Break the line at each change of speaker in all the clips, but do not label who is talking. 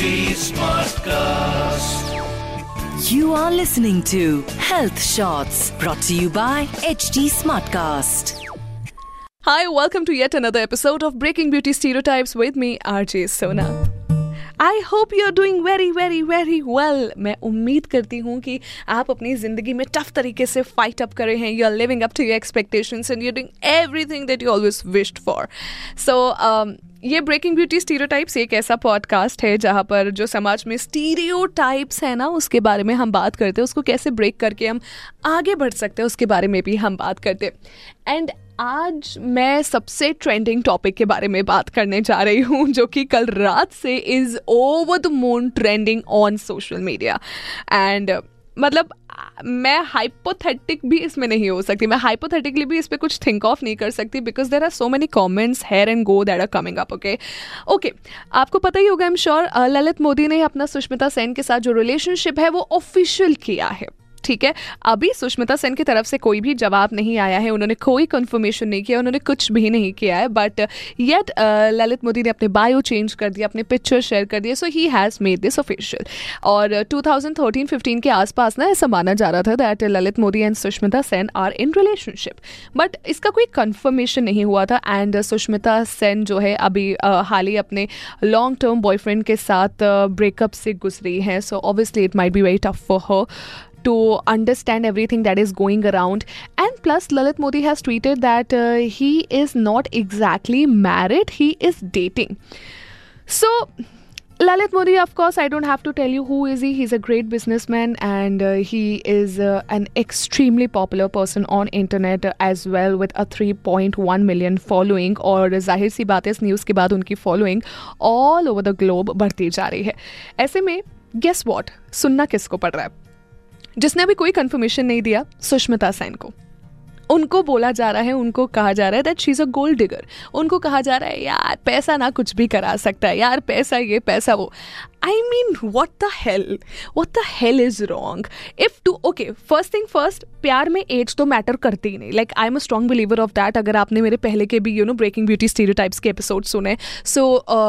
HT Smartcast.
You are listening to Health Shots brought to you by HT Smartcast.
Hi, welcome to yet another episode of Breaking Beauty Stereotypes with me, RJ Sona. I hope you are doing very very very well मैं उम्मीद करती हूँ कि आप अपनी ज़िंदगी में tough तरीके से फाइट अप करे हैं you are living up to your expectations and you doing everything that you always wished for so ये ब्रेकिंग ब्यूटी स्टीरियोटाइप्स एक ऐसा पॉडकास्ट है जहाँ पर जो समाज में स्टीरियोटाइप्स है ना, उसके बारे में हम बात करते हैं, उसको कैसे ब्रेक करके हम आगे बढ़ सकते हैं, उसके बारे में भी हम बात करते हैं। एंड आज मैं सबसे ट्रेंडिंग टॉपिक के बारे में बात करने जा रही हूँ, जो कि कल रात से is over the moon trending on social media and मतलब मैं हाइपोथेटिक भी इसमें नहीं हो सकती। मैं हाइपोथेटिकली भी इस पर कुछ थिंक ऑफ़ नहीं कर सकती because there are so many comments here and go that are coming up okay okay आपको पता ही होगा I am sure Lalit Modi ने अपना सुष्मिता सेन के साथ जो रिलेशनशिप है, वो ऑफिशियल किया है। ठीक है? अभी सुष्मिता सेन की तरफ़ से कोई भी जवाब नहीं आया है। उन्होंने कोई कंफर्मेशन नहीं किया उन्होंने कुछ भी नहीं किया है। बट येट ललित मोदी ने अपने बायो चेंज कर दिया अपने पिक्चर शेयर कर दिए। So he has made this official और 2013-15 के आसपास ना ऐसा माना जा रहा था that Lalit Modi and Sushmita Sen are in relationship but इसका कोई कन्फर्मेशन नहीं हुआ था। एंड सुष्मिता सेन जो है अभी uh, हाल ही अपने लॉन्ग टर्म बॉयफ्रेंड के साथ ब्रेकअप uh, से गुजरी हैं। So obviously it might be very tough for her to understand everything that is going around. And plus, Lalit Modi has tweeted that uh, he is not exactly married, he is dating. So, Lalit Modi, of course, I don't have to tell you who is he. He's a great businessman and uh, he is uh, an extremely popular person on internet as well with a 3.1 million following और जाहिर सी बात है इस news के बाद उनकी following all over the globe बढ़ती जा रही है ऐसे में गेस वॉट सुनना किसको पड़ रहा है जिसने अभी कोई कंफर्मेशन नहीं दिया, सुष्मिता सेन को। उनको बोला जा रहा है, उनको कहा जा रहा है that she is a gold digger उनको कहा जा रहा है, यार, पैसा ना कुछ भी करा सकता है। यार, पैसा ये, पैसा वो। I mean what the hell what the hell is wrong if to okay first thing first प्यार में एज तो मैटर करती ही नहीं। Like I am a strong believer of that अगर आपने मेरे पहले के भी you know breaking beauty stereotypes के एपिसोड सुने so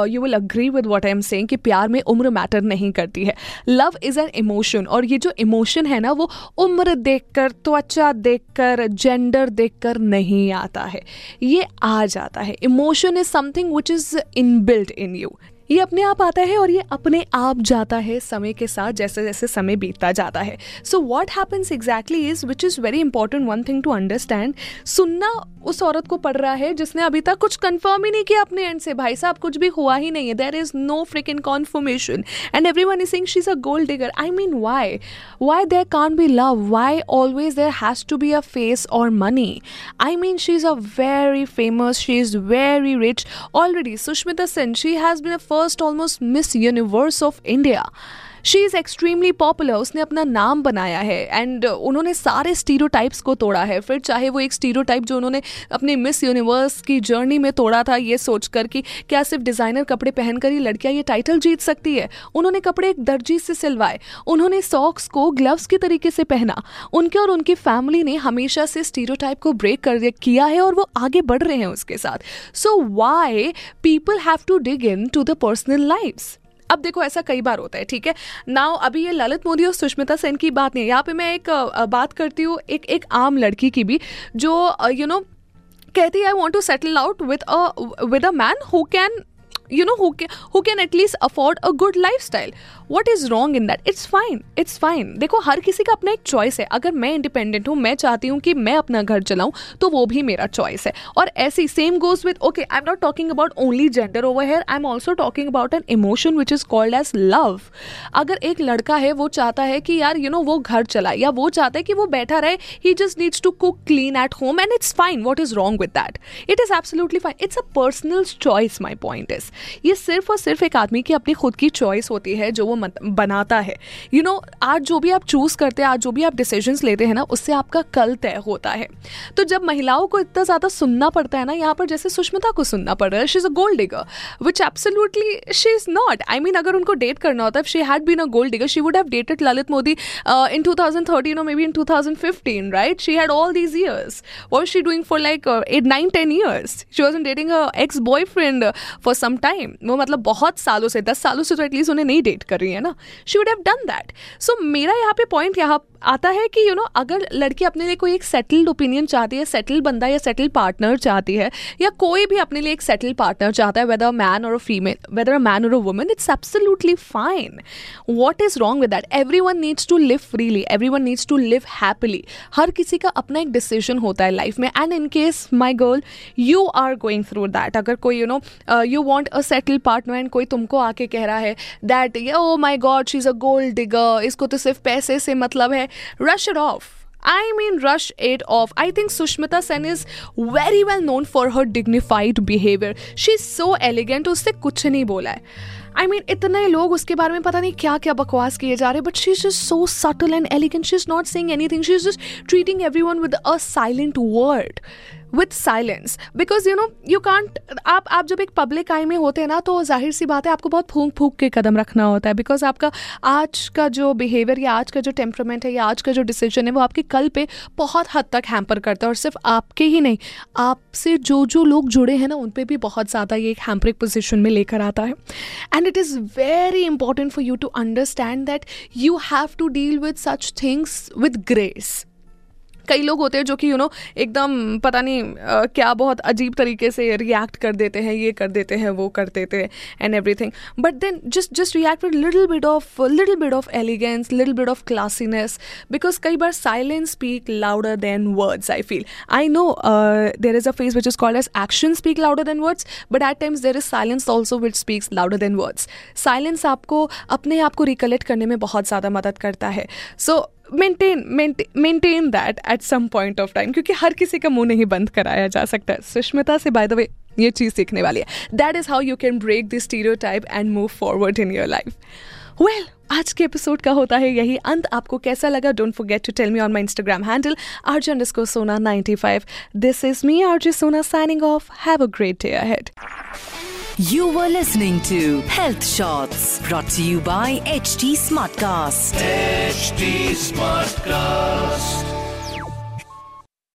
you will agree with what I am saying कि प्यार में उम्र मैटर नहीं करती है। लव इज़ एन इमोशन और ये जो इमोशन है ना, वो उम्र देख कर त्वचा देख कर जेंडर देख कर नहीं आता है। ये आ जाता है। Emotion is something which is in build in you ये अपने आप आता है और ये अपने आप जाता है समय के साथ, जैसे जैसे समय बीतता जाता है। So what happens exactly is which is very important one thing to understand सुनना उस औरत को पड़ रहा है जिसने अभी तक कुछ कंफर्म ही नहीं किया अपने एंड से। भाई साहब, कुछ भी हुआ ही नहीं है। There is no freak in confirmation and every one is saying she is a gold digger I mean why why there can be love why always there has to be a phase or money I mean she is a very famous she is very rich already Sushmita Sen she has been a first almost Miss Universe of India she is extremely popular उसने अपना नाम बनाया है। And उन्होंने सारे stereo को तोड़ा है। फिर चाहे वो एक स्टीरो जो उन्होंने अपने मिस यूनिवर्स की जर्नी में तोड़ा था, ये सोच कर कि क्या सिर्फ़ डिज़ाइनर कपड़े पहनकर ही लड़कियाँ ये टाइटल जीत सकती है? उन्होंने कपड़े एक दर्जी से सिलवाए। उन्होंने सॉक्स को ग्लव्स के तरीके से पहना। उनके और उनकी फैमिली ने हमेशा से स्टीरो को ब्रेक कर किया है और वो आगे बढ़ रहे हैं उसके साथ। So why people have to dig in to the personal lifes अब देखो, ऐसा कई बार होता है, ठीक है? नाउ अभी ये ललित मोदी और सुष्मिता सेन की बात नहीं है। यहाँ पे मैं एक बात करती हूँ, एक एक आम लड़की की भी, जो यू नो कहती है I want to settle out with with a man who can who can who can at least afford a good lifestyle. What is wrong in that? It's fine it's fine. देखो हर किसी का अपना एक choice है। अगर मैं independent हूँ मैं चाहती हूँ कि मैं अपना घर चलाऊँ तो वो भी मेरा चॉइस है। और ऐसी same goes with okay I am not talking about only gender over here I am also talking about an emotion which is called as love अगर एक लड़का है वो चाहता है कि यार यू you नो know, वो घर चलाए या वो चाहता है कि वो बैठा रहे he just needs to cook clean at home and it's fine what is wrong with that it is absolutely fine it's a personal choice my point is ये सिर्फ़ और सिर्फ़ एक आदमी की अपनी खुद की चॉइस होती है जो वो बनाता है। यू you नो know, आज जो भी आप चूज़ करते हैं आज जो भी आप डिसीजंस लेते हैं ना उससे आपका कल तय होता है। तो जब महिलाओं को इतना ज़्यादा सुनना पड़ता है ना यहाँ पर जैसे सुष्मिता को सुनना पड़ रहा है she is a gold digger which absolutely she is not I mean अगर उनको डेट करना होता है she had been a gold digger she would have dated Lalit Modi in 2013 or maybe in 2015 right? She had all these years. What was she doing for like uh, 8 9 10 years? She wasn't dating her ex boyfriend for some time वो मतलब बहुत सालों से दस सालों से तो at least उन्हें नहीं डेट कर रही है ना। She would have done that so मेरा यहाँ पे पॉइंट यहाँ आता है कि यू you नो know, अगर लड़की अपने लिए कोई एक सेटल्ड ओपिनियन चाहती है सेटल बंदा या सेटल पार्टनर चाहती है या कोई भी अपने लिए एक सेटल पार्टनर चाहता है whether a man or a female whether a man or a woman it's absolutely fine what is wrong with that every one needs to live freely every one needs to live happily हर किसी का अपना एक decision होता है life में. And in case my girl you are going through that अगर कोई you know you want a settle partner and कोई तुमको आके कह रहा है that oh my God she is a gold digger इसको तो सिर्फ़ पैसे से मतलब है rush it off. I mean, rush it off. I think Sushmita Sen is very well known for her dignified behavior. She's so elegant. उससे कुछ नहीं बोला है आई I मीन mean, इतने लोग उसके बारे में पता नहीं क्या क्या बकवास किए जा रहे हैं but she is so subtle and elegant she is not saying anything she is just treating every one with a silent word with silence because you know you can't आप आप जब एक पब्लिक आई में होते हैं ना तो ज़ाहिर सी बात है आपको बहुत फूंक फूंक के कदम रखना होता है। बिकॉज़ आपका आज का जो बिहेवियर या आज का जो टेम्परमेंट है या आज का जो डिसीज़न है, वो आपके कल पे बहुत हद तक हैम्पर करता है और सिर्फ़ आपके ही नहीं, आपसे जो जो लोग जुड़े हैं ना, उन पर भी बहुत ज़्यादा ये एक हैम्परिक पोजिशन में लेकर आता है। And it is very important for you to understand that you have to deal with such things with grace कई लोग होते हैं जो कि यू नो एकदम पता नहीं uh, क्या बहुत अजीब तरीके से रिएक्ट कर देते हैं ये कर देते हैं वो कर देते हैं and everything but then just just react with little bit of little bit of elegance little bit of classiness because कई बार silence speak louder than words I feel I know there is a phase which is called as action speak louder than words but at times there is silence also which speaks louder than words silence आपको अपने आप को recollect करने में बहुत ज़्यादा मदद करता है. So so, maintain maintain that at some point of time क्योंकि हर किसी का मुँह नहीं बंद कराया जा सकता सुष्मिता से बाय द वे ये चीज़ सीखने वाली है। That is how you can break this stereotype and move forward in your life well आज के एपिसोड का होता है यही अंत। आपको कैसा लगा? Don't forget to tell me on my Instagram handle आर्जन disco Sona 95 this is me RJ Sona signing off have a great day ahead
You were listening to Health Shots brought to you by HT Smartcast.
HT Smartcast.